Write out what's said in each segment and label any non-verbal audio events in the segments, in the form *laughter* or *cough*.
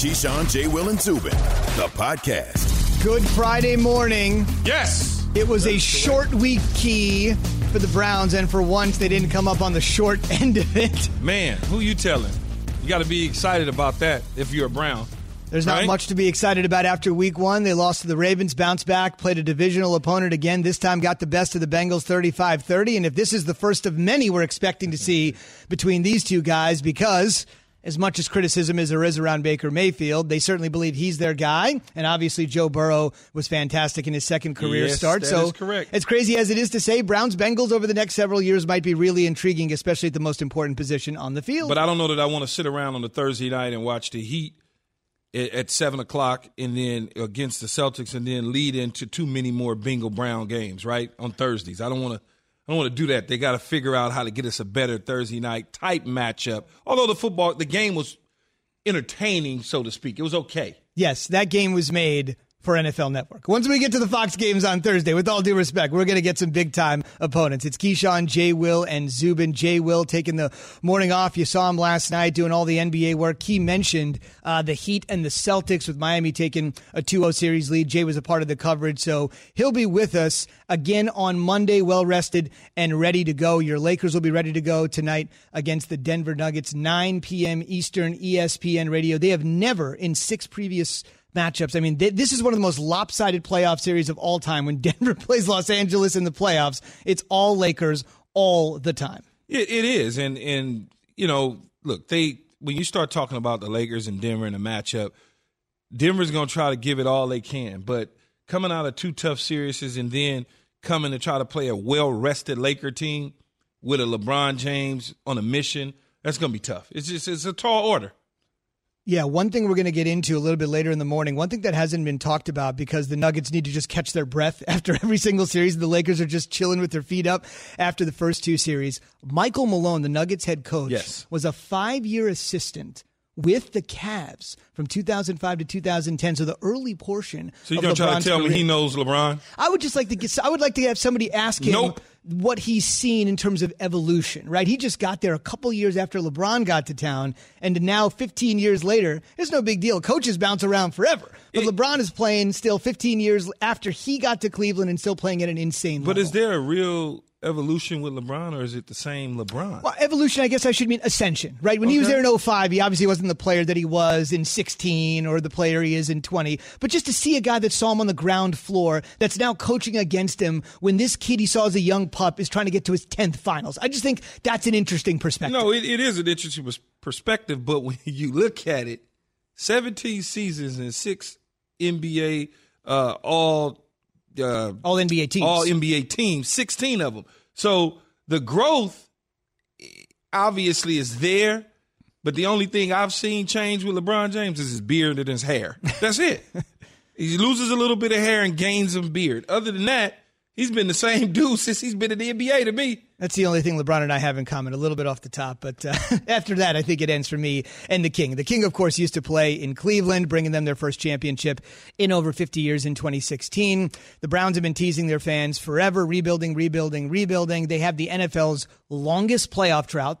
Keyshawn, J. Will, and Zubin, the podcast. Good Friday morning. Yes. It was a short week key for the Browns, and for once, they didn't come up on the short *laughs* end of it. Man, who you telling? You got to be excited about that if you're a Brown. There's not Right? much to be excited about after week one. They lost to the Ravens, bounced back, played a divisional opponent again. This time got the best of the Bengals 35 30. And if this is the first of many we're expecting to see between these two guys, because as much as criticism as there is around Baker Mayfield, they certainly believe he's their guy. And obviously, Joe Burrow was fantastic in his second career Yes, start. that so, is correct. as crazy as it is to say, Browns Bengals over the next several years might be really intriguing, especially at the most important position on the field. But I don't know that I want to sit around on a Thursday night and watch the Heat at, at seven o'clock and then against the Celtics and then lead into too many more Bengal Brown games, right? On Thursdays. I don't want to. I don't want to do that. They got to figure out how to get us a better Thursday night type matchup. Although the football, the game was entertaining, so to speak. It was okay. Yes, that game was made for NFL Network. Once we get to the Fox games on Thursday, with all due respect, we're going to get some big time opponents. It's Keyshawn, Jay Will, and Zubin. Jay Will taking the morning off. You saw him last night doing all the NBA work. He mentioned uh, the Heat and the Celtics with Miami taking a 2 0 series lead. Jay was a part of the coverage, so he'll be with us again on Monday, well rested and ready to go. Your Lakers will be ready to go tonight against the Denver Nuggets, 9 p.m. Eastern, ESPN radio. They have never, in six previous matchups. I mean, th- this is one of the most lopsided playoff series of all time. When *laughs* Denver plays Los Angeles in the playoffs, it's all Lakers all the time. It, it is, and and you know, look, they when you start talking about the Lakers and Denver in a matchup, Denver's going to try to give it all they can, but coming out of two tough series and then coming to try to play a well rested Laker team with a LeBron James on a mission, that's going to be tough. It's just it's a tall order. Yeah, one thing we're going to get into a little bit later in the morning, one thing that hasn't been talked about because the Nuggets need to just catch their breath *laughs* after every single series. The Lakers are just chilling with their feet up after the first two series. Michael Malone, the Nuggets head coach, Yes. was a five year assistant with the Cavs from 2005 to 2010. So the early portion. So you're going to try to tell me he knows LeBron? I would just like to get. I would like to have somebody ask him Nope. what he's seen in terms of evolution. Right? He just got there a couple years after LeBron got to town, and now 15 years later, it's no big deal. Coaches bounce around forever, but LeBron is playing still 15 years after he got to Cleveland and still playing at an insane level. But level. is there a real evolution with LeBron, or is it the same LeBron? Well, evolution, I guess I should mean ascension, right? When he was there in 05, he obviously wasn't the player that he was in 16 or the player he is in 20. But just to see a guy that saw him on the ground floor that's now coaching against him when this kid he saw as a young pup is trying to get to his 10th finals. I just think that's an interesting perspective. No, it, it is an interesting perspective, but *laughs* when you look at it, 17 seasons and six NBA uh, all uh, All NBA teams. all NBA teams, 16 of them. So the growth obviously is there, but the only thing I've seen change with LeBron James is his beard and his hair. That's it. *laughs* he loses a little bit of hair and gains some beard. Other than that, he's been the same *laughs* dude since he's been in the NBA to me. That's the only thing LeBron and I have in common, a little bit off the top. But uh, *laughs* after that, I think it ends for me and the King. The King, of course, used to play in Cleveland, bringing them their first championship in over 50 years in 2016. The Browns have been teasing their fans forever, rebuilding, rebuilding, rebuilding. They have the NFL's longest playoff drought.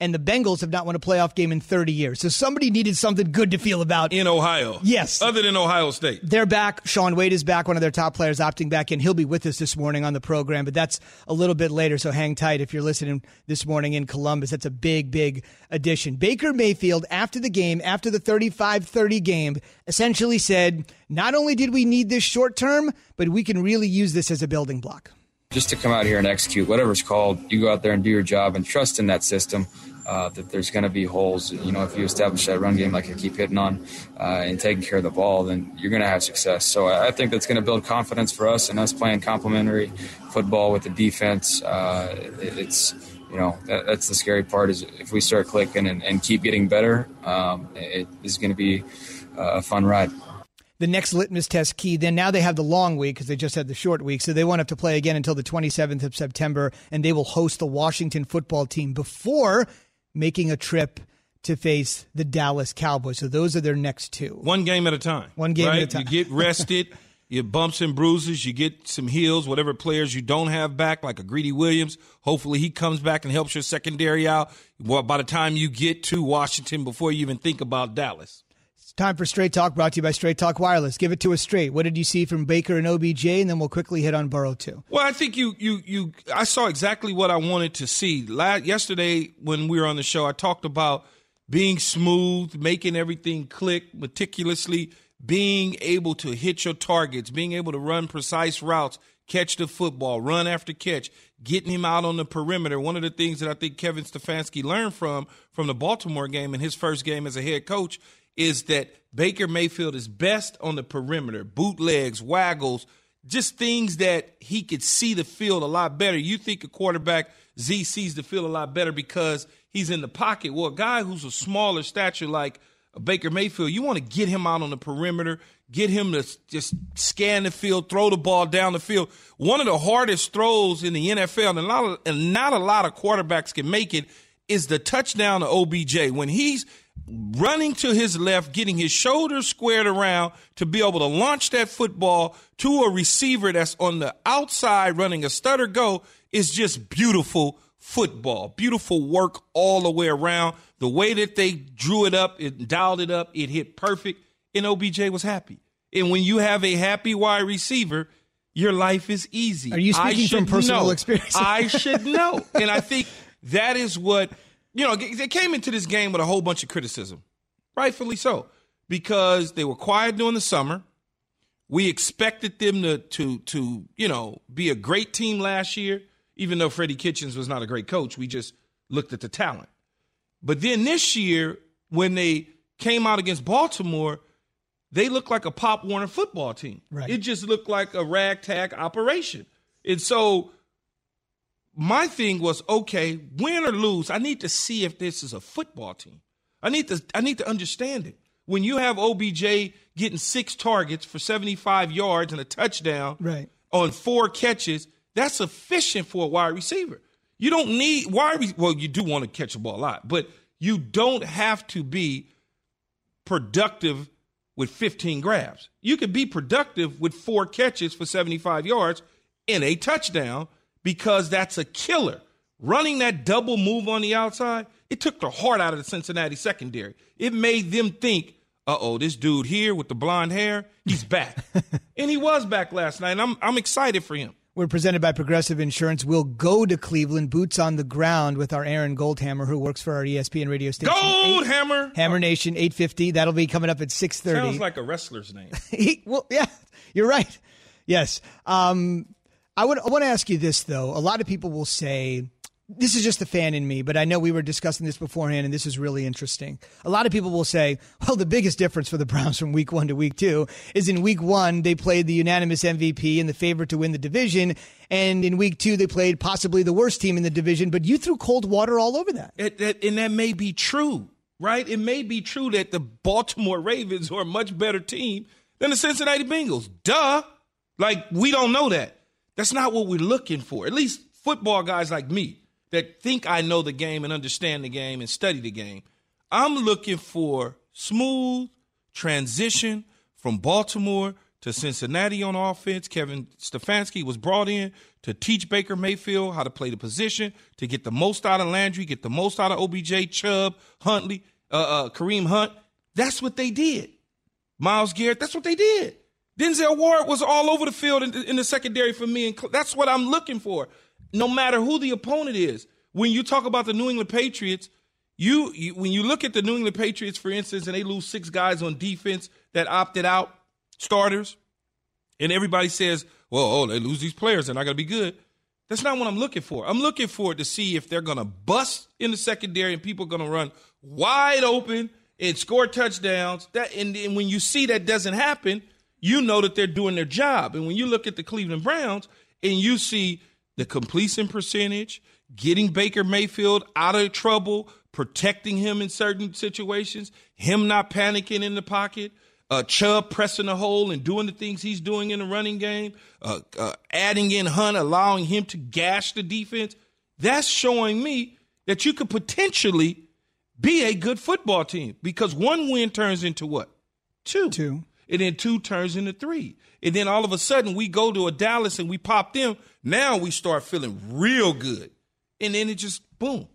And the Bengals have not won a playoff game in 30 years. So somebody needed something good to feel about. in Ohio. Yes. Other than Ohio State. They're back. Shaun Wade is back, one of their top players opting back in. He'll be with us this morning on the program, but that's a little bit later, so hang tight if you're listening this morning in Columbus. That's a big, big addition. Baker Mayfield, after the game, after the 35 30 game, essentially said, Not only did we need this short term, but we can really use this as a building block. just to come out here and execute whatever it's called. You go out there and do your job and trust in that system. Uh, that there's going to be holes. You know, if you establish that run game like I keep hitting on uh, and taking care of the ball, then you're going to have success. So I think that's going to build confidence for us and us playing complementary football with the defense. Uh, it- it's you know that, that's the scary part is if we start clicking and, and keep getting better, um, it is going to be uh, a fun ride. the next litmus test key. Then now they have the long week because they just had the short week, so they won't have to play again until the 27th of September, and they will host the Washington football team before making a trip to face the Dallas Cowboys. So those are their next two. One game at a time. One game at a time. You get rested, *laughs* you bumps and bruises, you get some heals, whatever players you don't have back, like a Greedy Williams. Hopefully he comes back and helps your secondary out. Well, by the time you get to Washington, before you even think about Dallas. Time for Straight Talk brought to you by Straight Talk Wireless. Give it to us straight. What did you see from Baker and OBJ? And then we'll quickly hit on Burrow too. Well, I think you you you I saw exactly what I wanted to see. Last, yesterday when we were on the show, I talked about being smooth, making everything click meticulously, being able to hit your targets, being able to run precise routes, catch the football, run after catch, getting him out on the perimeter. One of the things that I think Kevin Stefanski learned from from the Baltimore game in his first game as a head coach is that Baker Mayfield is best on the perimeter, bootlegs, waggles, just things that he could see the field a lot better. You think a quarterback Z sees the field a lot better because he's in the pocket. Well, a guy who's a smaller stature like Baker Mayfield, you want to get him out on the perimeter, get him to just scan the field, throw the ball down the field. One of the hardest throws in the NFL, and, not a, lot of quarterbacks can make it, is the touchdown to OBJ. When he's running to his left, getting his shoulders squared around to be able to launch that football to a receiver that's on the outside running a stutter go is just beautiful football. Beautiful work all the way around. The way that they drew it up, it dialed it up, it hit perfect, and OBJ was happy. And when you have a happy wide receiver, your life is easy. Are you speaking from personal know. experience? I should know. *laughs* And I think that is what you know, they came into this game with a whole bunch of criticism, rightfully so, because they were quiet during the summer. We expected them to to to you know be a great team last year, even though Freddie Kitchens was not a great coach. We just looked at the talent. But then this year, when they came out against Baltimore, they looked like a Pop Warner football team. Right. It just looked like a ragtag operation. And so my thing was okay, win or lose, I need to see if this is a football team. I need to I need to understand it. When you have OBJ getting six targets for 75 yards and a touchdown right. on four catches, that's sufficient for a wide receiver. You don't need wide well, you do want to catch the ball a lot, but you don't have to be productive with 15 grabs. You could be productive with four catches for 75 yards and a touchdown because that's a killer. Running that double move on the outside, it took the heart out of the Cincinnati secondary. It made them think, uh oh, this dude here with the blonde hair, he's *laughs* back. and he was back last night, and I'm, I'm excited for him. We're presented by Progressive Insurance. We'll go to Cleveland, boots on the ground, with our Aaron Goldhammer, who works for our ESPN radio station. Goldhammer! Hammer Nation, 850. That'll be coming up at 6.30. Sounds like a wrestler's name. *laughs* well, yeah, you're right. Yes. Um, I would I want to ask you this though. A lot of people will say this is just the fan in me, but I know we were discussing this beforehand, and this is really interesting. A lot of people will say, well, the biggest difference for the *laughs* Browns from week one to week two is in week one, they played the unanimous MVP and the favorite to win the division. And in week two, they played possibly the worst team in the division, but you threw cold water all over that. It, it, and that may be true, right? It may be true that the Baltimore Ravens are a much better team than the Cincinnati Bengals. Duh. Like, we don't know that. That's not what we're looking for. At least football guys like me that think I know the game and understand the game and study the game. I'm looking for smooth transition from Baltimore to Cincinnati on offense. Kevin Stefanski was brought in to teach Baker Mayfield how to play the position, to get the most out of Landry, get the most out of OBJ, Chubb, Huntley, uh, uh, Kareem Hunt. That's what they did. Myles Garrett, that's what they did. Denzel Ward was all over the field in, in the secondary for me, and that's what I'm looking for. No matter who the opponent is, when you talk about the New England Patriots, you, you when you look at the New England Patriots, for instance, and they lose six guys on defense that opted out starters, and everybody says, "Well, oh, they lose these players, they're not going to be good." That's not what I'm looking for. I'm looking for to see if they're going to bust in the secondary and people are going to run wide open and score touchdowns. That and, and when you see that doesn't happen you know that they're doing their job. And when you look at the Cleveland Browns and you see the completion percentage, getting Baker Mayfield out of trouble, protecting him in certain situations, him not panicking in the pocket, uh, Chubb pressing the hole and doing the things he's doing in the running game, uh, uh, adding in Hunt, allowing him to gash the defense. That's showing me that you could potentially be a good football team because one win turns into what? Two. Two and then two turns into three. And then all of a sudden we go to a Dallas and we pop them. Now we start feeling real good. And then it just boom.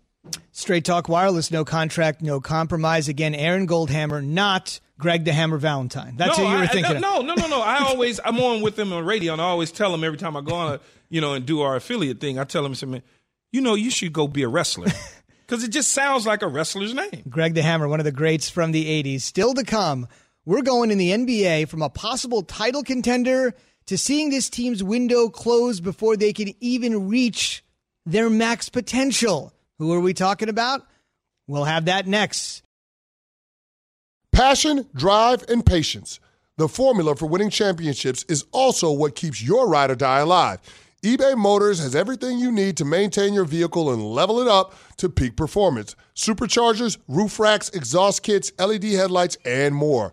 Straight Talk Wireless, no contract, no compromise. Again, Aaron Goldhammer, not Greg the Hammer Valentine. That's no, who you were I, thinking. no, no, no, no. I always I'm on with them on radio, and I always tell them every time I go on, a, you know, and do our affiliate thing. I tell them, man, you know, you should go be a wrestler *laughs* because it just sounds like a wrestler's name. Greg the Hammer, one of the greats from the '80s. Still to come, we're going in the NBA from a possible title contender to seeing this team's window close before they can even reach their max potential. Who are we talking about? We'll have that next. Passion, drive, and patience. The formula for winning championships is also what keeps your ride or die alive. eBay Motors has everything you need to maintain your vehicle and level it up to peak performance superchargers, roof racks, exhaust kits, LED headlights, and more.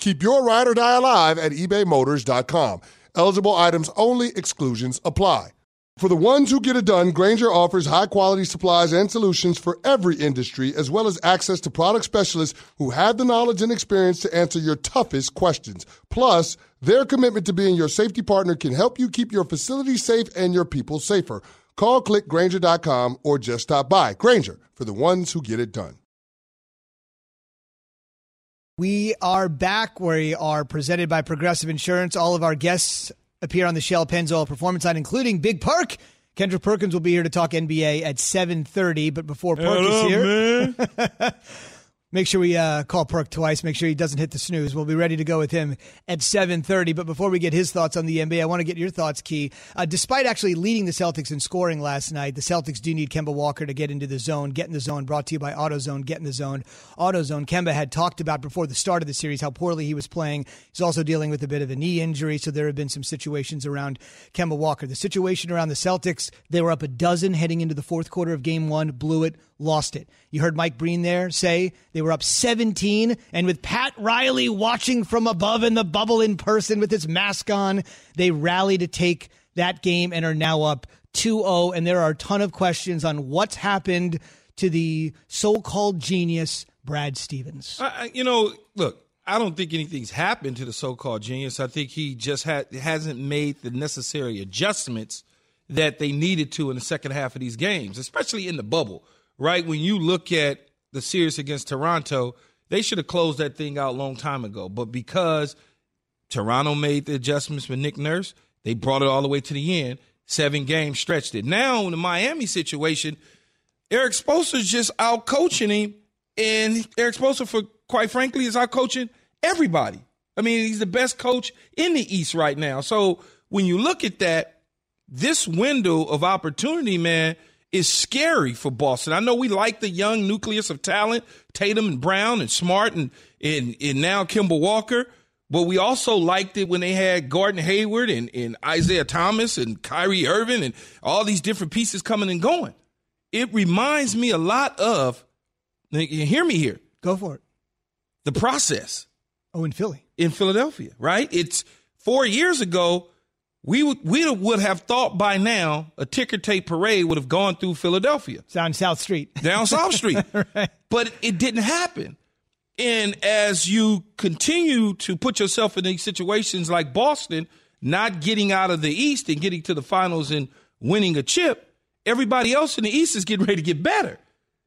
Keep your ride or die alive at ebaymotors.com. Eligible items only, exclusions apply. For the ones who get it done, Grainger offers high quality supplies and solutions for every industry, as well as access to product specialists who have the knowledge and experience to answer your toughest questions. Plus, their commitment to being your safety partner can help you keep your facility safe and your people safer. Call clickgrainger.com or just stop by. Grainger for the ones who get it done. We are back. We are presented by Progressive Insurance. All of our guests appear on the Shell Pennzoil Performance Line, including Big Perk. Kendrick Perkins will be here to talk NBA at 7.30, but before Perk Hello, is here, *laughs* make sure we uh, call Perk twice. Make sure he doesn't hit the snooze. We'll be ready to go with him at 7.30. But before we get his thoughts on the NBA, I want to get your thoughts, Key. Uh, despite actually leading the Celtics in scoring last night, the Celtics do need Kemba Walker to get into the zone. Get in the zone, brought to you by AutoZone. Get in the zone. AutoZone. Kemba had talked about before the start of the series how poorly he was playing. He's also dealing with a bit of a knee injury, so there have been some situations around Kemba Walker. The situation around the Celtics, they were up a dozen heading into the fourth quarter of game one, blew it, lost it. You heard Mike Breen there say they were up 17, and with Pat Riley watching from above in the bubble in person with his mask on, they rallied to take that game and are now up 2-0 and there are a ton of questions on what's happened to the so-called genius Brad Stevens. You know, look, I don't think anything's happened to the so-called genius. I think he just had hasn't made the necessary adjustments that they needed to in the second half of these games, especially in the bubble. Right when you look at the series against Toronto, they should have closed that thing out a long time ago. But because Toronto made the adjustments with Nick Nurse, they brought it all the way to the end. Seven games stretched it. Now in the Miami situation, Erik Spoelstra's just out coaching him, and Erik Spoelstra, for quite frankly, is out coaching everybody. I mean, he's the best coach in the East right now. So when you look at that, this window of opportunity, man, is scary for Boston. I know we like the young nucleus of talent, Tatum and Brown and Smart and and, and now Kemba Walker. But we also liked it when they had Gordon Hayward and, and Isaiah Thomas and Kyrie Irving and all these different pieces coming and going. It reminds me a lot of, hear me here, Go for it. the process Oh, in Philly. in Philadelphia, right? It's four years ago. We would we would have thought by now a ticker tape parade would have gone through Philadelphia Down South Street. *laughs* down South Street, *laughs* but it didn't happen. And as you continue to put yourself in these situations like Boston, not getting out of the East and getting to the finals and winning a chip, everybody else in the East is getting ready to get better.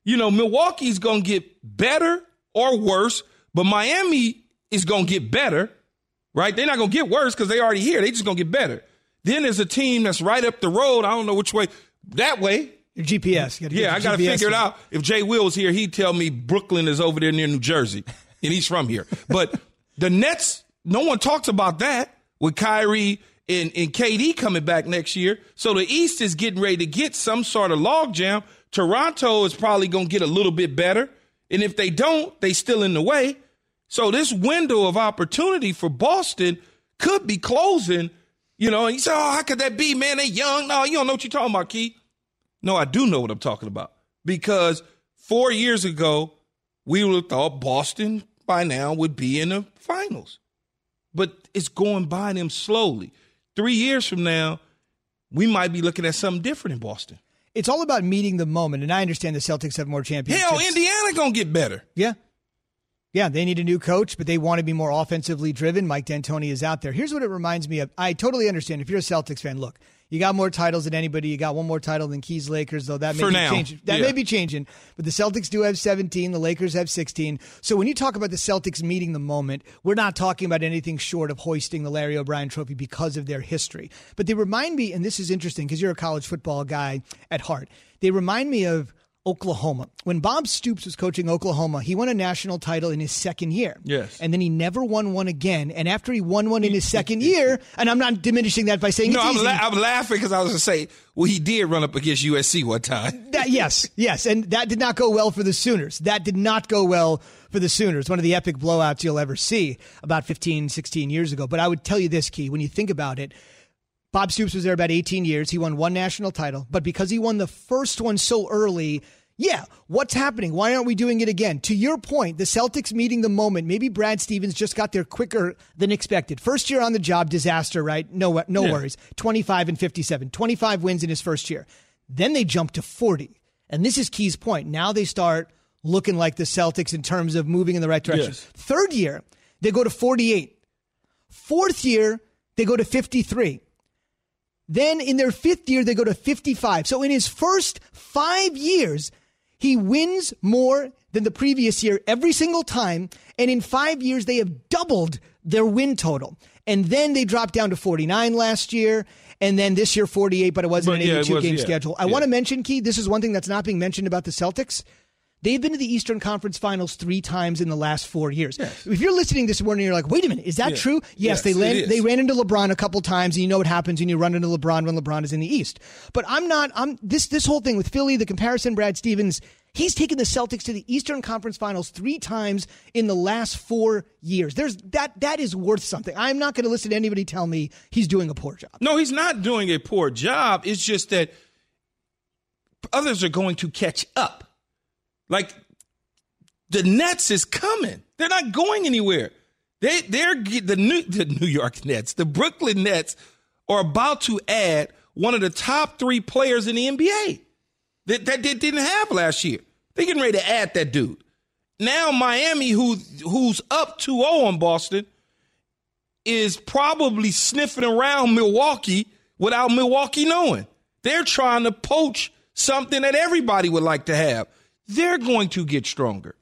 You know, Milwaukee's going to get better or worse, but Miami is going to get better, right? They're not going to get worse because they already here. They just going to get better. Then there's a team that's right up the road. I don't know which way. That way, Your GPS. You yeah, your I got to figure it out. If Jay Will was here, he'd tell me Brooklyn is over there near New Jersey, and he's from here. But *laughs* the Nets, no one talks about that with Kyrie and, and KD coming back next year. So the East is getting ready to get some sort of logjam. Toronto is probably going to get a little bit better. And if they don't, they still in the way. So this window of opportunity for Boston could be closing. You know, and you say, oh, how could that be, man? They young. No, you don't know what you're talking about, Keith. No, I do know what I'm talking about because four years ago, we would have thought Boston by now would be in the finals. but it's going by them slowly. Three years from now, we might be looking at something different in Boston. It's all about meeting the moment, and I understand the Celtics have more championships. Hell, Indiana gonna get better. Yeah, yeah, they need a new coach, but they want to be more offensively driven. Mike D'Antoni is out there. Here's what it reminds me of. I totally understand. If you're a Celtics fan, look, you got more titles than anybody. You got one more title than Keys Lakers, though that may For be now. changing. That Yeah. may be changing. But the Celtics do have 17. The Lakers have 16. So when you talk about the Celtics meeting the moment, we're not talking about anything short of hoisting the Larry O'Brien Trophy because of their history. But they remind me, and this is interesting because you're a college football guy at heart. They remind me of Oklahoma. When Bob Stoops was coaching Oklahoma, he won a national title in his second year. Yes. And then he never won one again. And after he won one in his second year, and I'm not diminishing that by saying No, it's I'm, easy. la- I'm laughing because I was gonna say, well, he did run up against USC one time. *laughs* That, yes, yes. And that did not go well for the Sooners. That did not go well for the Sooners. One of the epic blowouts you'll ever see about 15, 16 years ago. But I would tell you this, Key, when you think about it, Bob Stoops was there about 18 years. He won one national title. But because he won the first one so early, yeah, what's happening? Why aren't we doing it again? To your point, the Celtics meeting the moment. Maybe Brad Stevens just got there quicker than expected. First year on the job, disaster, right? No, no Yeah. worries. 25 and 57, 25 wins in his first year. Then they jump to 40. And this is Key's point. Now they start looking like the Celtics in terms of moving in the right direction. Yes. Third year, they go to 48. Fourth year, they go to 53. Then in their fifth year, they go to 55. So in his first five years, he wins more than the previous year every single time. And in five years, they have doubled their win total. And then they dropped down to 49 last year. And then this year, 48, but it wasn't But an yeah, 82 was- game yeah, schedule. I yeah. want to mention, Key, this is one thing that's not being mentioned about the Celtics. They've been to the Eastern Conference Finals three times in the last four years. If you're listening this morning, you're like, "Wait a minute, is that Yeah. true?" Yes, Yes, they is. they ran into LeBron a couple times, and you know what happens when you run into LeBron when LeBron is in the East. But I'm not. I'm this this whole thing with Philly, the comparison, Brad Stevens. He's taken the Celtics to the Eastern Conference Finals three times in the last four years. There's that that is worth something. I'm not going to listen to anybody tell me he's doing a poor job. No, he's not doing a poor job. It's just that others are going to catch up. Like the Nets is coming. They're not going anywhere. They they're the New the New York Nets, the Brooklyn Nets are about to add one of the top three players in the NBA that that they didn't have last year. They're getting ready to add that dude. Now Miami, who who's up 2-0 on Boston, is probably sniffing around Milwaukee without Milwaukee knowing. They're trying to poach something that everybody would like to have. They're going to get stronger.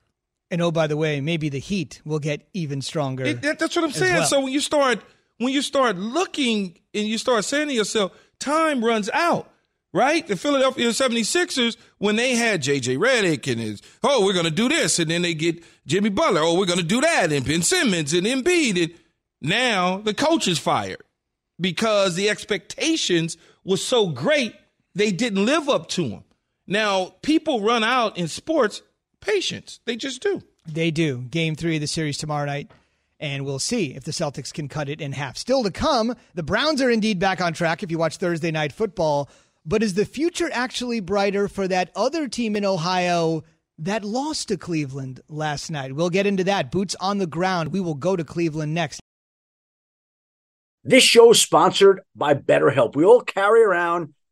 And oh, by the way, maybe the Heat will get even stronger. It- that- that's what I'm saying. well. So when you start when you start looking and you start saying to yourself, time runs out. Right? The Philadelphia 76ers, when they had JJ Redick and his, oh, we're gonna do this, and then they get Jimmy Butler, oh, we're gonna do that, and Ben Simmons and Embiid. And now the coach is fired because the expectations was so great they didn't live up to them. Now, people run out in sports patience. They just do. They do. Game three of the series tomorrow night. And we'll see if the Celtics can cut it in half. Still to come, the Browns are indeed back on track if you watch Thursday night football. But is the future actually brighter for that other team in Ohio that lost to Cleveland last night? We'll get into that. Boots on the ground. We will go to Cleveland next. This show is sponsored by BetterHelp. We all carry around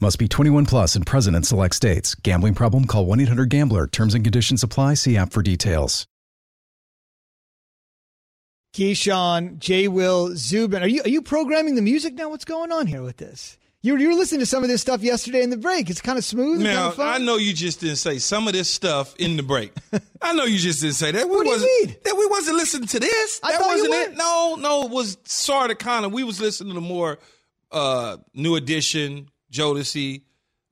Must be 21 plus and present in select states. Gambling problem? Call 1 800 GAMBLER. Terms and conditions apply. See app for details. Keyshawn, J. Will, Zubin, are you are you programming the music now? What's going on here with this? You were, you were listening to some of this stuff yesterday in the break. It's kind of smooth. Now, kind of I know you just didn't say some of this stuff in the break. *laughs* I know you just didn't say that. We What do you wasn't, mean? That we wasn't listening to this. I that thought you wasn't were. it. No, no, it was sort of kind of. We was listening to the more uh, New Edition, Jodeci,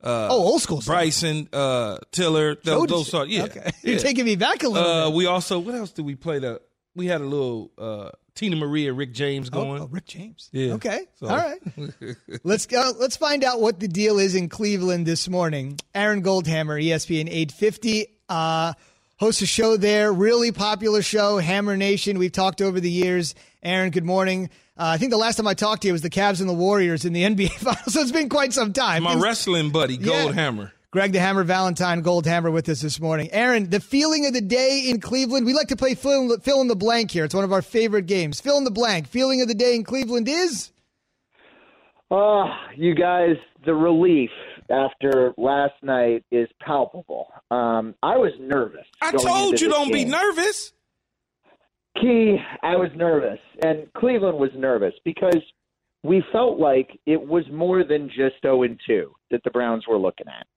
uh, Oh, old school stuff. Bryson, uh, Tiller, those, those sort. Yeah, Okay. You're yeah. taking me back a little Uh, bit. we also what else did we play? The we had a little uh, Teena Marie, Rick James Oh, going. oh, Rick James. Yeah. Okay. So- All right. *laughs* let's go. Let's find out what the deal is in Cleveland this morning. Aaron Goldhammer, ESPN 850, uh, hosts a show there. Really popular show, Hammer Nation. We've talked over the years. Aaron, good morning. Uh, I think the last time I talked to you was the Cavs and the Warriors in the *laughs* NBA Finals. So it's been quite some time. My Things- wrestling buddy, Yeah. Goldhammer. Greg the Hammer Valentine Goldhammer with us this morning. Aaron, the feeling of the day in Cleveland. We like to play fill in, the, fill in the blank here. It's one of our favorite games. Fill in the blank. Feeling of the day in Cleveland is Oh, you guys, the relief after last night is palpable. Um, I was nervous. I told you don't be nervous. Key, I was nervous, and Cleveland was nervous because we felt like it was more than just 0 and 2 that the Browns were looking at.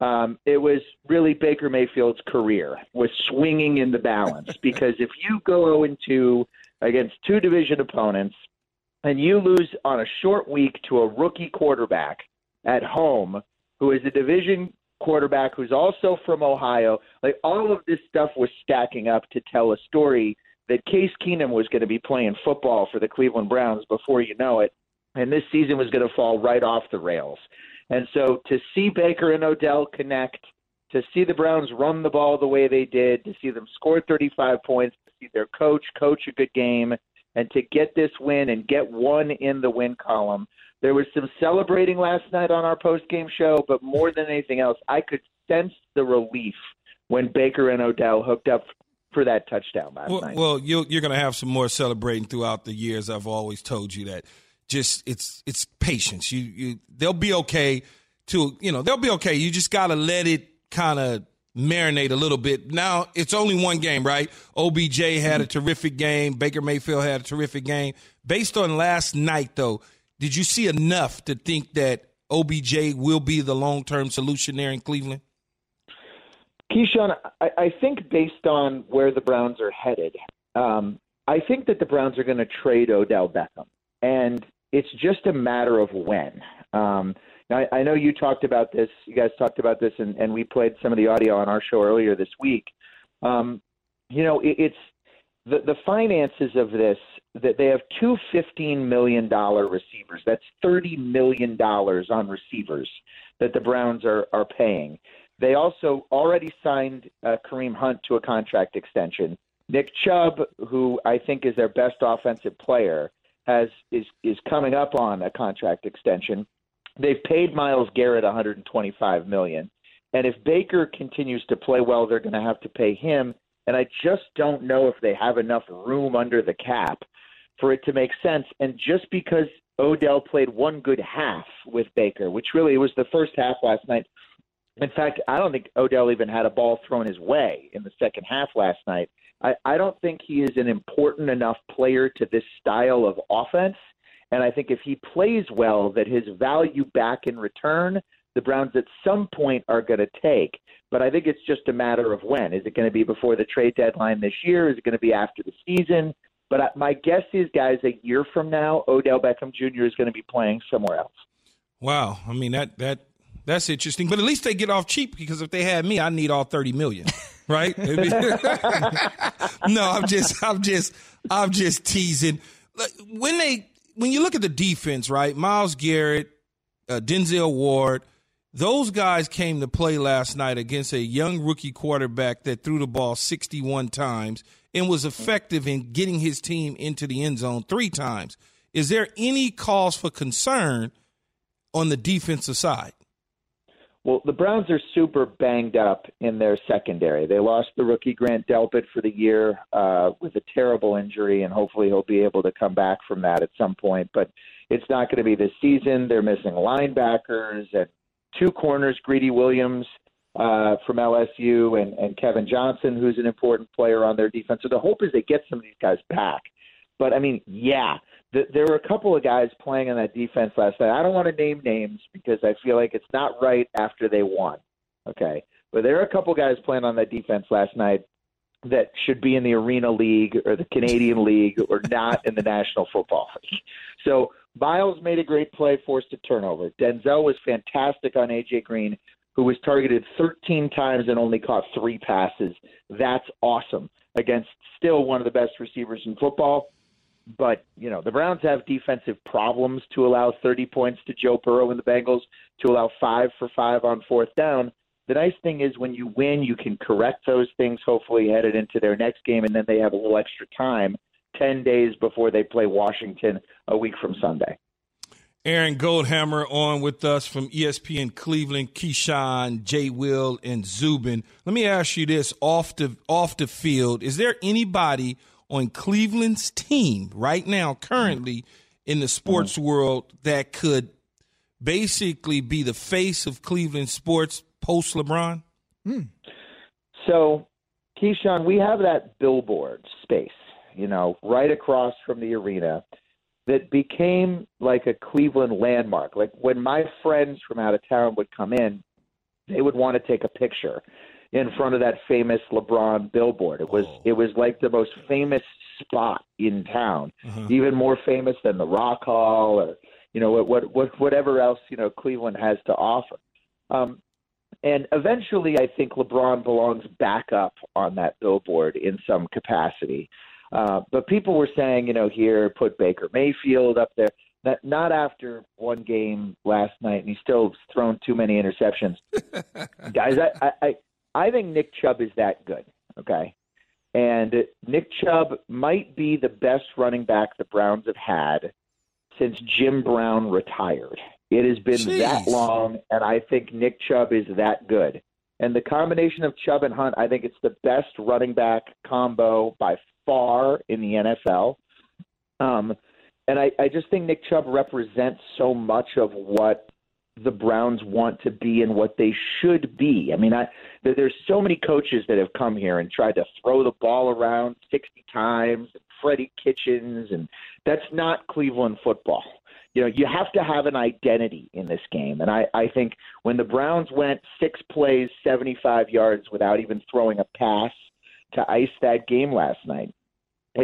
Um, it was really Baker Mayfield's career was swinging in the balance *laughs* because if you go 0 and 2 against two division opponents and you lose on a short week to a rookie quarterback at home who is a division quarterback who's also from Ohio, like all of this stuff was stacking up to tell a story that Case Keenum was going to be playing football for the Cleveland Browns before you know it, and this season was going to fall right off the rails. And so to see Baker and Odell connect, to see the Browns run the ball the way they did, to see them score 35 points, to see their coach coach a good game, and to get this win and get one in the win column. There was some celebrating last night on our post game show, but more than anything else, I could sense the relief when Baker and Odell hooked up for that touchdown last Well, night. well you're, you're going to have some more celebrating throughout the years. I've always told you that. Just it's it's patience. You you they'll be okay. To you know they'll be okay. You just got to let it kind of marinate a little bit. Now it's only one game, right? OBJ had a mm-hmm. terrific game. Baker Mayfield had a terrific game. Based on last night, though, did you see enough to think that OBJ will be the long term solution there in Cleveland? Keyshawn, I, I think based on where the Browns are headed, um, I think that the Browns are going to trade Odell Beckham, and it's just a matter of when. Um, I, I know you talked about this. You guys talked about this, and, and we played some of the audio on our show earlier this week. Um, you know, it, it's the the finances of this that they have two fifteen million dollar receivers. That's thirty million dollars on receivers that the Browns are are paying. They also already signed uh, Kareem Hunt to a contract extension. Nick Chubb, who I think is their best offensive player, has is is coming up on a contract extension. They've paid Myles Garrett 125 million, and if Baker continues to play well, they're going to have to pay him. And I just don't know if they have enough room under the cap for it to make sense. And just because Odell played one good half with Baker, which really was the first half last night, in fact, I don't think Odell even had a ball thrown his way in the second half last night. I, I don't think he is an important enough player to this style of offense. And I think if he plays well, that his value back in return, the Browns at some point are going to take. But I think it's just a matter of when. Is it going to be before the trade deadline this year? Is it going to be after the season? But I- my guess is, guys, a year from now, Odell Beckham Jr. is going to be playing somewhere else. Wow, I mean that that that's interesting. But at least they get off cheap because if they had me, I need all thirty million, *laughs* right? *laughs* no, I'm just I'm just I'm just teasing. When they when you look at the defense, right? Myles Garrett, uh, Denzel Ward, Those guys came to play last night against a young rookie quarterback that threw the ball 61 times and was effective in getting his team into the end zone three times. Is there any cause for concern on the defensive side? Well, the Browns are super banged up in their secondary. They lost the rookie Grant Delpit for the year uh, with a terrible injury, and hopefully he'll be able to come back from that at some point. But it's not going to be this season. They're missing linebackers and two corners, Greedy Williams uh, from LSU and, and Kevin Johnson, who's an important player on their defense. So the hope is they get some of these guys back. But I mean, yeah, there were a couple of guys playing on that defense last night. I don't want to name names because I feel like it's not right after they won. Okay. But there are a couple guys playing on that defense last night that should be in the Arena League or the Canadian League or not in the National Football League. So Myles made a great play, forced a turnover. Denzel was fantastic on AJ Green, who was targeted 13 times and only caught three passes. That's awesome against still one of the best receivers in football. But, you know, the Browns have defensive problems to allow 30 points to Joe Burrow and the Bengals, to allow five for five on fourth down. The nice thing is when you win, you can correct those things, hopefully headed into their next game, and then they have a little extra time, 10 days before they play Washington a week from Sunday. Aaron Goldhammer on with us from ESPN Cleveland, Keyshawn, Jay Will, and Zubin. Let me ask you this off the off the field. Is there anybody on Cleveland's team right now, currently in the sports mm-hmm. world, that could basically be the face of Cleveland sports post LeBron? Mm. So, Keyshawn, we have that billboard space, you know, right across from the arena that became like a Cleveland landmark. Like when my friends from out of town would come in, they would want to take a picture in front of that famous LeBron billboard. It was oh. it was like the most famous spot in town, uh-huh. even more famous than the Rock Hall or you know what what whatever else you know Cleveland has to offer. Um, and eventually, I think LeBron belongs back up on that billboard in some capacity. Uh, but people were saying, you know, here put Baker Mayfield up there. That not after one game last night, and he's still thrown too many interceptions. *laughs* Guys, I, I I think Nick Chubb is that good. Okay. And Nick Chubb might be the best running back the Browns have had since Jim Brown retired. It has been Jeez. that long, and I think Nick Chubb is that good. And the combination of Chubb and Hunt, I think it's the best running back combo by far in the NFL. Um, and I, I just think Nick Chubb represents so much of what the Browns want to be and what they should be. I mean, I, there's so many coaches that have come here and tried to throw the ball around 60 times, and Freddie Kitchens, and that's not Cleveland football. You know, you have to have an identity in this game. And I, I think when the Browns went six plays, 75 yards without even throwing a pass to ice that game last night,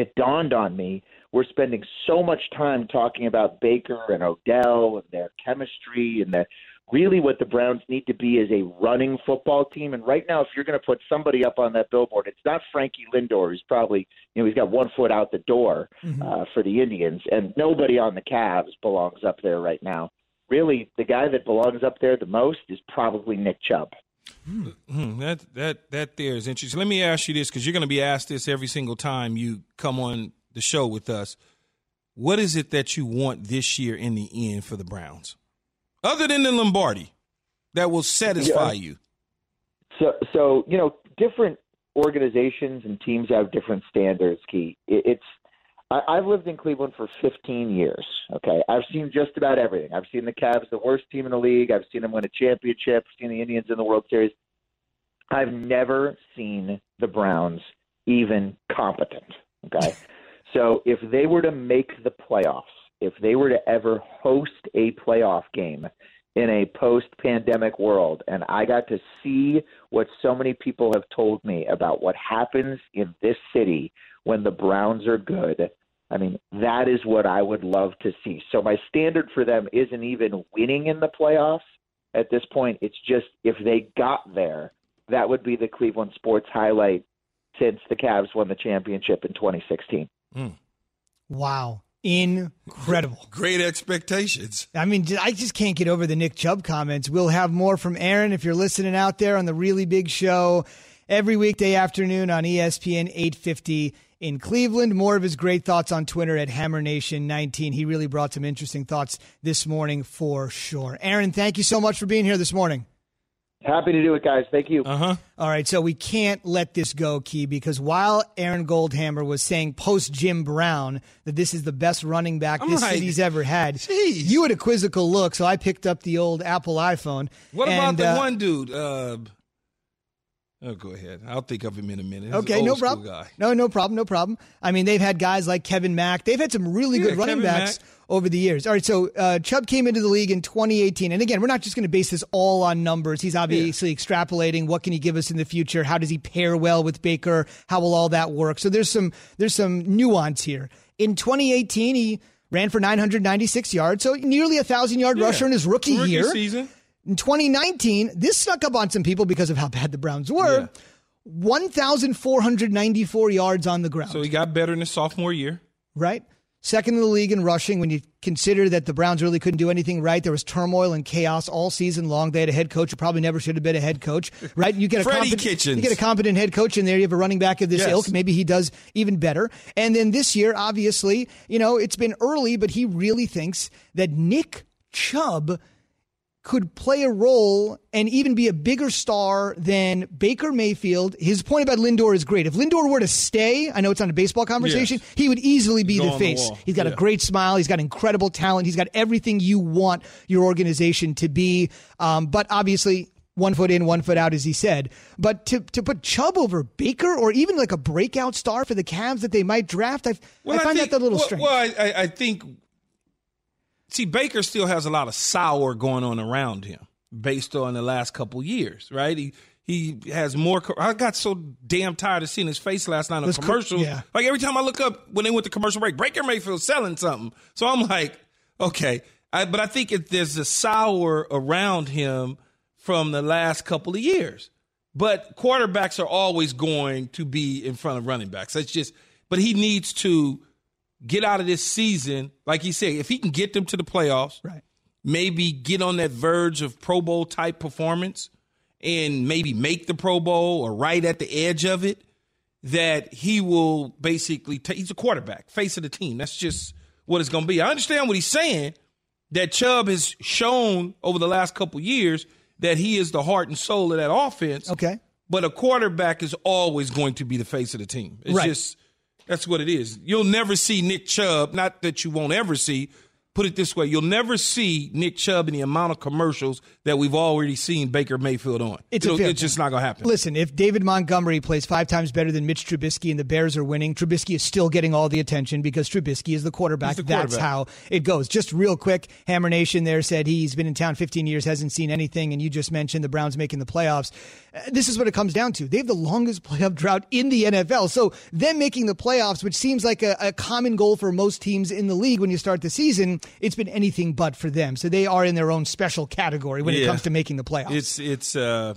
it dawned on me we're spending so much time talking about Baker and Odell and their chemistry and that really what the Browns need to be is a running football team. And right now, if you're going to put somebody up on that billboard, it's not Frankie Lindor, who's probably, you know, he's got one foot out the door mm-hmm. uh, for the Indians, and nobody on the Cavs belongs up there right now. Really, the guy that belongs up there the most is probably Nick Chubb. Mm-hmm. That that that there is interesting. Let me ask you this because you're going to be asked this every single time you come on the show with us. What is it that you want this year in the end for the Browns, other than the Lombardi, that will satisfy yeah. you? So, so you know, different organizations and teams have different standards. Key, it's I, have lived in Cleveland for 15 years. Okay, I've seen just about everything. I've seen the Cavs, the worst team in the league. I've seen them win a championship. I've Seen the Indians in the World Series. I've never seen the Browns even competent. Okay, *laughs* so if they were to make the playoffs, if they were to ever host a playoff game in a post-pandemic world, and I got to see what so many people have told me about what happens in this city when the Browns are good. I mean, that is what I would love to see. So my standard for them isn't even winning in the playoffs at this point. It's just if they got there, that would be the Cleveland sports highlight since the Cavs won the championship in 2016. Mm. Wow. Incredible. Great expectations. I mean, I just can't get over the Nick Chubb comments. We'll have more from Aaron if you're listening out there on the really big show every weekday afternoon on ESPN 850 in Cleveland. More of his great thoughts on Twitter at Hammer Nation 19. He really brought some interesting thoughts this morning for sure. Aaron, thank you so much for being here this morning. Happy to do it, guys. Thank you. Uh huh. All right, so we can't let this go, Key, because while Aaron Goldhammer was saying post Jim Brown that this is the best running back I'm this like, city's ever had, jeez. you had a quizzical look, so I picked up the old Apple iPhone. What about and, the uh, one dude? Uh, oh, go ahead. I'll think of him in a minute. He's Okay, an no old school problem. Guy. No, no problem, no problem. I mean, they've had guys like Kevin Mack. They've had some really Yeah, good running Kevin backs Mack. Over the years. All right, so uh, Chubb came into the league in 2018, and again, we're not just going to base this all on numbers. He's obviously extrapolating. What can he give us in the future? How does he pair well with Baker? How will all that work? So there's some there's some nuance here. In 2018, he ran for 996 yards, so nearly a thousand yard Yeah. rusher in his rookie, Rookie year. season. In 2019, this snuck up on some people because of how bad the Browns were. Yeah. 1,494 yards on the ground, So he got better in his sophomore year. right? Second in the league in rushing when you consider that the Browns really couldn't do anything right. There was turmoil and chaos all season long. They had a head coach who probably never should have been a head coach, right? You get a Freddie competent, Kitchens. You get a competent head coach in there. You have a running back of this Yes. ilk. Maybe he does even better. And then this year, obviously, you know, it's been early, but he really thinks that Nick Chubb could play a role and even be a bigger star than Baker Mayfield. His point about Lindor is great. If Lindor were to stay, I know it's not a baseball conversation, Yes. he would easily be the on the face. He's got a great smile. He's got incredible talent. He's got everything you want your organization to be. Um, but obviously, one foot in, one foot out, as he said. But to, to put Chubb over Baker or even like a breakout star for the Cavs that they might draft, I, I find think, that a little well, strange. Well, I, I, I think. See, Baker still has a lot of sour going on around him, based on the last couple years, right? He he has more. I got so damn tired of seeing his face last night on Those co- yeah. Like every time I look up when they went to commercial break, Baker Mayfield selling something. So I'm like, okay, I, but I think it, there's a sour around him from the last couple of years. But quarterbacks are always going to be in front of running backs. That's just. But he needs to get out of this season, like he said, if he can get them to the playoffs, right. maybe get on that verge of Pro Bowl type performance and maybe make the Pro Bowl or right at the edge of it, that he will basically take, he's a quarterback, face of the team. That's just what it's going to be. I understand what he's saying that Chubb has shown over the last couple years that he is the heart and soul of that offense. Okay. But a quarterback is always going to be the face of the team. It's Right. just that's what it is. You'll never see Nick Chubb, not that you won't ever see. Put it this way, you'll never see Nick Chubb in the amount of commercials that we've already seen Baker Mayfield on. It's it's just not going to happen. Listen, if David Montgomery plays five times better than Mitch Trubisky and the Bears are winning, Trubisky is still getting all the attention because Trubisky is the quarterback. The That's how it goes. Just real quick, Hammer Nation there said he's been in town 15 years, hasn't seen anything, and you just mentioned the Browns making the playoffs. This is what it comes down to. They have the longest *laughs* playoff drought in the NFL. So them making the playoffs, which seems like a, a common goal for most teams in the league when you start the season, it's been anything but for them. So they are in their own special category when it comes to making the playoffs. It's it's uh,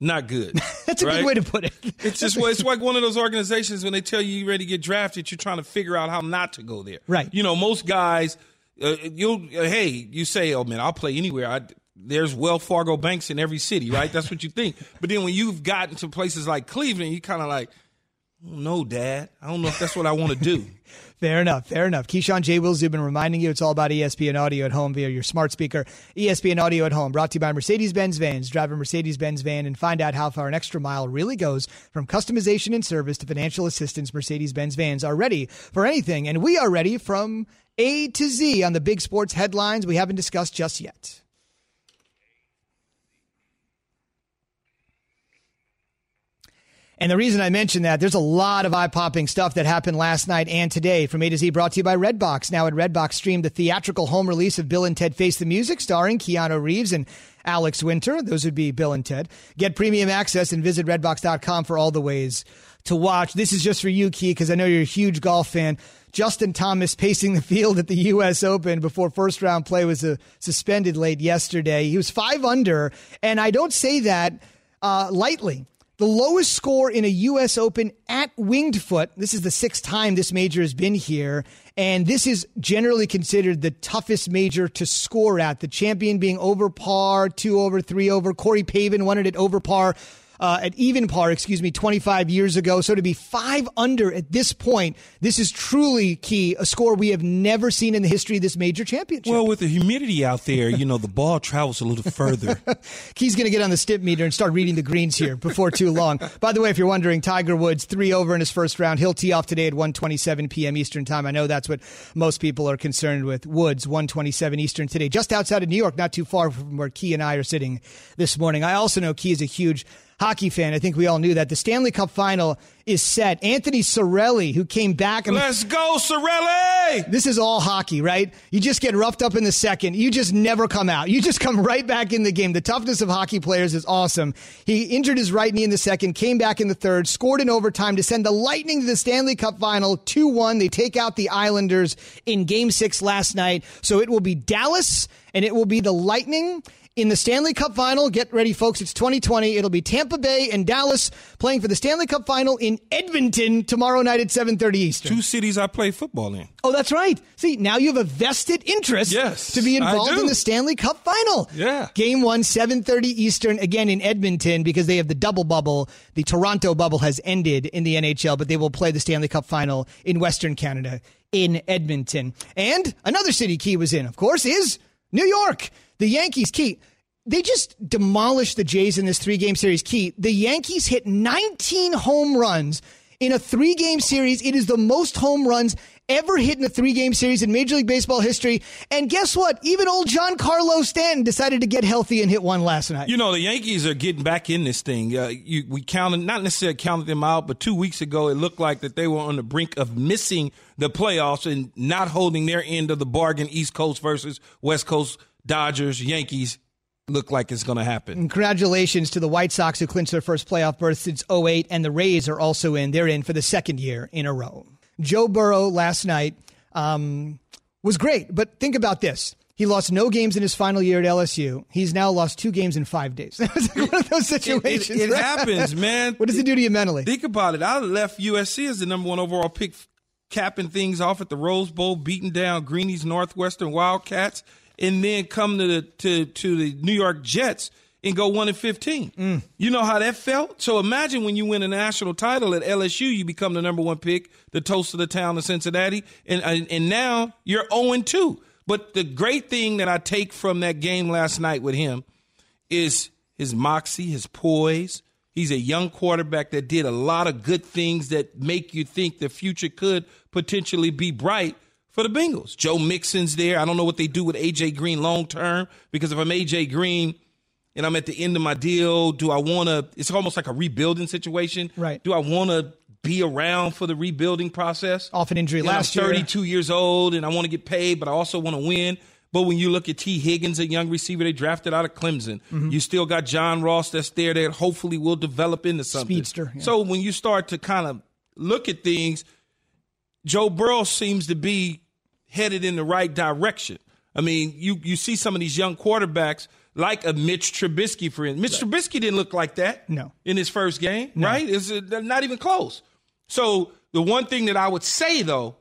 not good. *laughs* That's a right? good way to put it. It's just it's like one of those organizations when they tell you you're ready to get drafted, you're trying to figure out how not to go there. Right. You know, most guys, uh, you'll uh, hey, you say, oh man, I'll play anywhere. I, there's Wells Fargo banks in every city, right? That's what you think. But then when you've gotten to places like Cleveland, you kind of like, oh, don't know, Dad. I don't know if that's what I want to do. *laughs* Fair enough. Fair enough. Keyshawn J. Will Zubin reminding you it's all about ESPN audio at home via your smart speaker. ESPN audio at home brought to you by Mercedes Benz Vans. Drive a Mercedes Benz van and find out how far an extra mile really goes from customization and service to financial assistance. Mercedes Benz Vans are ready for anything, and we are ready from A to Z on the big sports headlines we haven't discussed just yet. And the reason I mention that, there's a lot of eye popping stuff that happened last night and today from A to Z brought to you by Redbox. Now at Redbox, stream the theatrical home release of Bill and Ted Face the Music starring Keanu Reeves and Alex Winter. Those would be Bill and Ted. Get premium access and visit redbox.com for all the ways to watch. This is just for you, Key, because I know you're a huge golf fan. Justin Thomas pacing the field at the U.S. Open before first round play was uh, suspended late yesterday. He was five under, and I don't say that uh, lightly The lowest score in a U.S. Open at Winged Foot. This is the sixth time this major has been here. And this is generally considered the toughest major to score at. The champion being over par, two over, three over. Corey Pavin won it at over par uh, at even par, excuse me, 25 years ago. So to be five under at this point, this is truly key, a score we have never seen in the history of this major championship. Well, with the humidity out there, you know, the ball travels a little further. *laughs* Key's going to get on the Stimpmeter and start reading the greens here before too long. By the way, if you're wondering, Tiger Woods three over in his first round. He'll tee off today at 1:27 p.m. Eastern time. I know that's what most people are concerned with. Woods 1:27 Eastern today, just outside of New York, not too far from where Key and I are sitting this morning. I also know Key is a huge hockey fan. I think we all knew that. The Stanley Cup final is set. Anthony Cirelli, who came back. And Let's go, Cirelli! This is all hockey, right? You just get roughed up in the second. You just never come out. You just *laughs* come right back in the game. The toughness of hockey players is awesome. He injured his right knee in the second, came back in the third, scored in overtime to send the Lightning to the Stanley Cup final 2 1. They take out the Islanders in game six last night. So it will be Dallas and it will be the Lightning in the Stanley Cup final. Get ready, folks. It's 2020. It'll be Tampa Bay and Dallas playing for the Stanley Cup final in Edmonton tomorrow night at 7:30 Eastern. Two cities I play football in. Oh, that's right. See, now you have a vested interest yes, to be involved in the Stanley Cup final. Yeah. Game 1 7:30 Eastern again in Edmonton because they have the double bubble. The Toronto bubble has ended in the NHL, but they will play the Stanley Cup final in Western Canada in Edmonton. And another city Key was in, of course, is New York. The Yankees, Key, they just demolished the Jays in this three game series. Key, the Yankees hit 19 home runs in a three game series. It is the most home runs ever hit in a three game series in Major League Baseball history. And guess what? Even old Giancarlo Stanton decided to get healthy and hit one last night. You know, the Yankees are getting back in this thing. Uh, you, we counted, not necessarily counted them out, but two weeks ago, it looked like that they were on the brink of missing the playoffs and not holding their end of the bargain East Coast versus West Coast Dodgers, Yankees look like it's going to happen. Congratulations to the White Sox who clinched their first playoff berth since 08, and the Rays are also in. They're in for the second year in a row. Joe Burrow last night um, was great, but think about this. He lost no games in his final year at LSU. He's now lost two games in five days. *laughs* It's like one of those situations. It, it, it right? happens, man. what does it do to you mentally? Think about it. I left USC as the number one overall pick, capping things off at the Rose Bowl, beating down Greenie's Northwestern Wildcats and then come to the to to the New York Jets and go one and fifteen. Mm. You know how that felt. So imagine when you win a national title at LSU, you become the number one pick, the toast of the town of Cincinnati, and and, now you're zero and two. But the great thing that I take from that game last night with him is his moxie, his poise. He's a young quarterback that did a lot of good things that make you think the future could potentially be bright for the Bengals. Joe Mixon's there. I don't know what they do with AJ Green long term because if I'm AJ Green and I'm at the end of my deal, do I want to? It's almost like a rebuilding situation. Right. Do I want to be around for the rebuilding process? Off an injury and last I'm 32 year. years old and I want to get paid, but I also want to win. But when you look at Tee Higgins, a young receiver they drafted out of Clemson, mm-hmm. you still got John Ross that's there that hopefully will develop into something. Speedster. Yeah. So when you start to kind of look at things, Joe Burrow seems to be headed in the right direction. I mean, you you see some of these young quarterbacks like a Mitch Trubisky, for instance. Mitch right. Trubisky didn't look like that. No. In his first game, no. right? It's uh, not even close. So the one thing that I would say though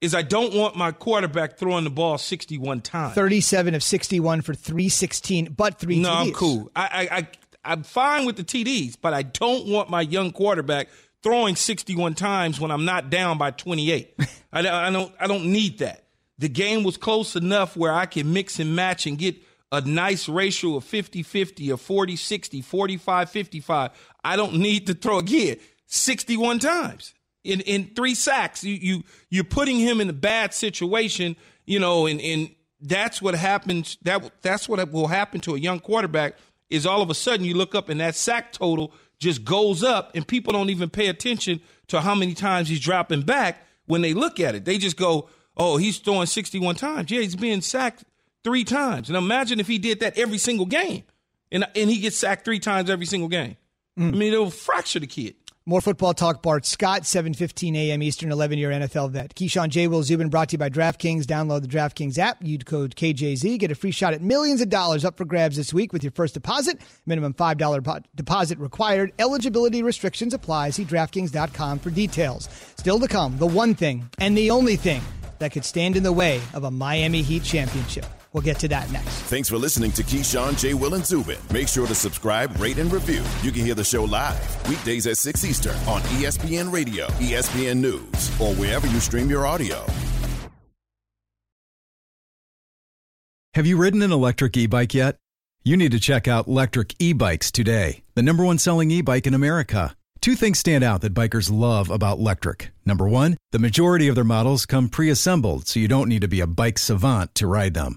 is I don't want my quarterback throwing the ball 61 times. 37 of 61 for 316, but three no, TDs. I'm cool. I, I, I, I'm fine with the TDs, but I don't want my young quarterback throwing 61 times when I'm not down by 28. *laughs* I, I, don't I don't need that. The game was close enough where I can mix and match and get a nice ratio of 50-50 or 40-60, 45-55. I don't need to throw again 61 times in in three sacks. You you you're putting him in a bad situation, you know, and and that's what happens that that's what will happen to a young quarterback is all of a sudden you look up and that sack total just goes up and people don't even pay attention to how many times he's dropping back when they look at it. They just go, oh, he's throwing 61 times. Yeah, he's being sacked three times. And imagine if he did that every single game and, and he gets sacked three times every single game. Mm. I mean, it'll fracture the kid. More football talk. Bart Scott, 7:15 a.m. Eastern, 11 year NFL vet. Keyshawn J. Will Zubin brought to you by DraftKings. Download the DraftKings app. Use code KJZ. Get a free shot at millions of dollars up for grabs this week with your first deposit. Minimum five dollar deposit required. Eligibility restrictions apply. See DraftKings.com for details. Still to come, the one thing and the only thing that could stand in the way of a Miami Heat championship. We'll get to that next. Thanks for listening to Keyshawn, J. Will, and Zubin. Make sure to subscribe, rate, and review. You can hear the show live weekdays at 6 Eastern on ESPN Radio, ESPN News, or wherever you stream your audio. Have you ridden an electric e bike yet? You need to check out Lectric E Bikes today, the number one selling e bike in America. Two things stand out that bikers love about Lectric. Number one, the majority of their models come pre assembled, so you don't need to be a bike savant to ride them.